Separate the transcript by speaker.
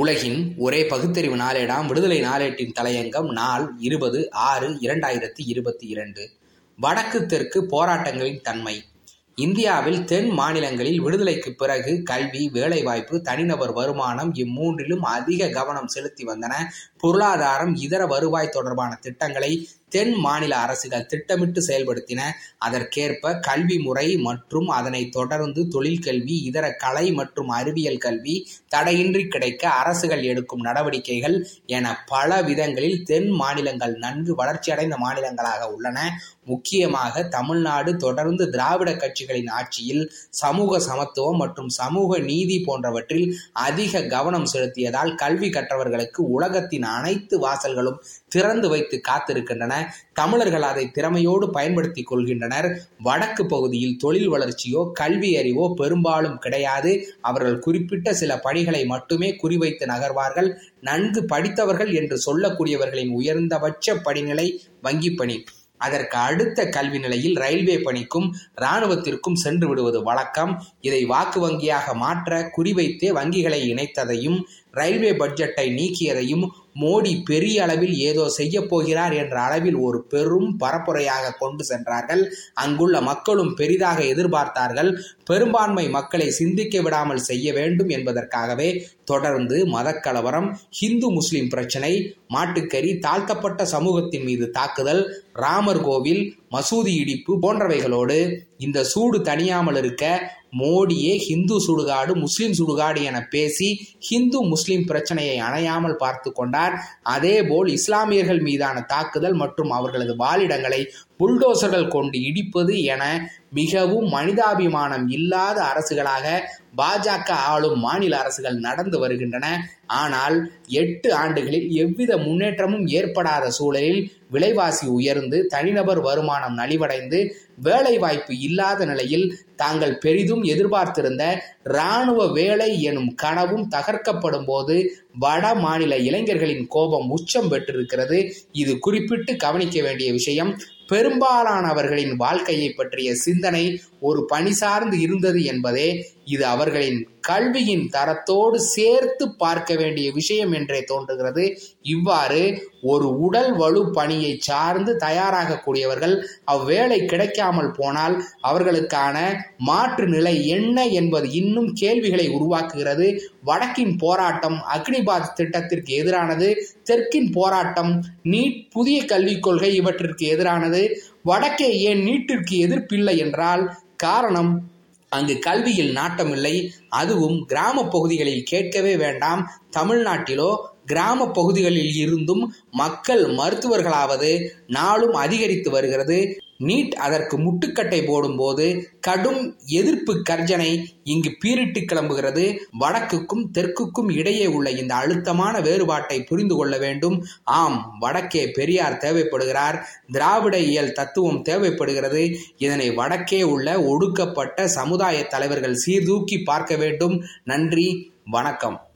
Speaker 1: உலகின் ஒரே பகுத்தறிவு நாளேடாம். விடுதலை நாளேட்டின் தலையங்கம் நாள் இருபது ஆறு இரண்டாயிரத்தி இருபத்தி இரண்டு. வடக்கு தெற்கு போராட்டங்களின் தன்மை. இந்தியாவில் தென் மாநிலங்களில் விடுதலைக்கு பிறகு கல்வி வேலைவாய்ப்பு தனிநபர் வருமானம் இம்மூன்றிலும் அதிக கவனம் செலுத்தி வந்தன. பொருளாதாரம் இதர வருவாய் தொடர்பான திட்டங்களை தென் மாநில அரசுகள் திட்டமிட்டு செயல்படுத்தின அதற்கேற்ப கல்வி முறை மற்றும் அதனை தொடர்ந்து தொழிற்கல்வி இதர கலை மற்றும் அறிவியல் கல்வி தடையின்றி கிடைக்க அரசுகள் எடுக்கும் நடவடிக்கைகள் என பல விதங்களில் தென் மாநிலங்கள் நன்கு வளர்ச்சியடைந்த மாநிலங்களாக உள்ளன. முக்கியமாக தமிழ்நாடு தொடர்ந்து திராவிட கட்சிகளின் ஆட்சியில் சமூக சமத்துவம் மற்றும் சமூக நீதி போன்றவற்றில் அதிக கவனம் செலுத்தியதால் கல்வி கற்றவர்களுக்கு உலகத்தின் அனைத்து வாசல்களும் திறந்து வைத்து காத்திருக்கின்றன. தமிழர்கள் அதை திறமையோடு பயன்படுத்திக் கொள்கின்றனர். வடக்கு பகுதியில் தொழில் வளர்ச்சியோ கல்வி அறிவோ பெரும்பாலும் கிடையாது. அவர்கள் குறிப்பிட்ட சில பணிகளை மட்டுமே குறிவைத்து நகர்வார்கள். நன்கு படித்தவர்கள் என்று சொல்லக்கூடியவர்களின் உயர்ந்தபட்ச படிநிலை வங்கி பணி. அதற்கு அடுத்த கல்வி நிலையில் ரயில்வே பணிக்கும் இராணுவத்திற்கும் சென்று விடுவது வழக்கம். இதை வாக்கு வங்கியாக மாற்ற குறிவைத்தே வங்கிகளை இணைத்ததையும் ரயில்வே பட்ஜெட்டை நீக்கியதையும் மோடி பெரிய அளவில் ஏதோ செய்ய போகிறார் என்ற அளவில் ஒரு பெரும் பரப்புரையாக கொண்டு சென்றார்கள். அங்குள்ள மக்களும் பெரிதாக எதிர்பார்த்தார்கள். பெரும்பான்மை மக்களை சிந்திக்க விடாமல் செய்ய வேண்டும் என்பதற்காகவே தொடர்ந்து மதக்கலவரம் ஹிந்து முஸ்லிம் பிரச்சனை மாட்டுக்கறி தாழ்த்தப்பட்ட சமூகத்தின் மீது தாக்குதல் ராமர் கோவில் மசூதி இடிப்பு போன்றவைகளோடு இந்த சூடு தணியாமல் இருக்க மோடியே ஹிந்து சுடுகாடு முஸ்லிம் சுடுகாடு என பேசி ஹிந்து முஸ்லிம் பிரச்சனையை அணையாமல் பார்த்து கொண்டார். அதேபோல் இஸ்லாமியர்கள் மீதான தாக்குதல் மற்றும் அவர்களது வாழிடங்களை புல்டோசர்கள் கொண்டு இடிப்பது என மிகவும் மனிதாபிமானம் இல்லாத அரசுகளாக பாஜக ஆளும் மாநில அரசுகள் நடந்து வருகின்றன. ஆனால் எட்டு ஆண்டுகளில் எவ்வித முன்னேற்றமும் ஏற்படாத சூழலில் விலைவாசி உயர்ந்து தனிநபர் வருமானம் நலிவடைந்து வேலைவாய்ப்பு இல்லாத நிலையில் தாங்கள் பெரிதும் எதிர்பார்த்திருந்த இராணுவ வேலை எனும் கனவும் தகர்க்கப்படும் போது வட மாநில இளைஞர்களின் கோபம் உச்சம் பெற்றிருக்கிறது. இது குறிப்பிட்டு கவனிக்க வேண்டிய விஷயம் பெரும்பாலானவர்களின் வாழ்க்கையை பற்றிய சிந்தனை ஒரு பணி சார்ந்து இருந்தது என்பதே. இது அவர்களின் கல்வியின் தரத்தோடு சேர்த்து பார்க்க வேண்டிய விஷயம் என்றே தோன்றுகிறது. இவ்வாறு ஒரு உடல் வலு பணியை சார்ந்து தயாராகக்கூடியவர்கள் அவ்வேளை கிடைக்காமல் போனால் அவர்களுக்கான மாற்று நிலை என்ன என்பது இன்னும் கேள்விகளை உருவாக்குகிறது. வடக்கின் போராட்டம் அக்னிபாத் திட்டத்திற்கு எதிரானது தெற்கின் போராட்டம் நீட் புதிய கல்விக் கொள்கை இவற்றிற்கு எதிரானது. வடக்கே ஏன் நீட்டிற்கு எதிர்ப்பில்லை என்றால் காரணம் அங்கு கல்வியில் நாட்டமில்லை. அதுவும் கிராம பகுதிகளில் கேட்கவே வேண்டாம். தமிழ்நாட்டிலோ கிராம பகுதிகளில் இருந்தும் மக்கள் மருத்துவர்களாவது நாளும் அதிகரித்து வருகிறது. நீட் அதற்கு முட்டுக்கட்டை போடும்போது கடும் எதிர்ப்பு கர்ஜனை இங்கு பீரிட்டு கிளம்புகிறது. வடக்குக்கும் தெற்குக்கும் இடையே உள்ள இந்த அழுத்தமான வேறுபாட்டை புரிந்து கொள்ள வேண்டும். ஆம் வடக்கே பெரியார் தேவைப்படுகிறார். திராவிட இயல் தத்துவம் தேவைப்படுகிறது. இதனை வடக்கே உள்ள ஒடுக்கப்பட்ட சமுதாய தலைவர்கள் சீர்தூக்கி பார்க்க வேண்டும். நன்றி வணக்கம்.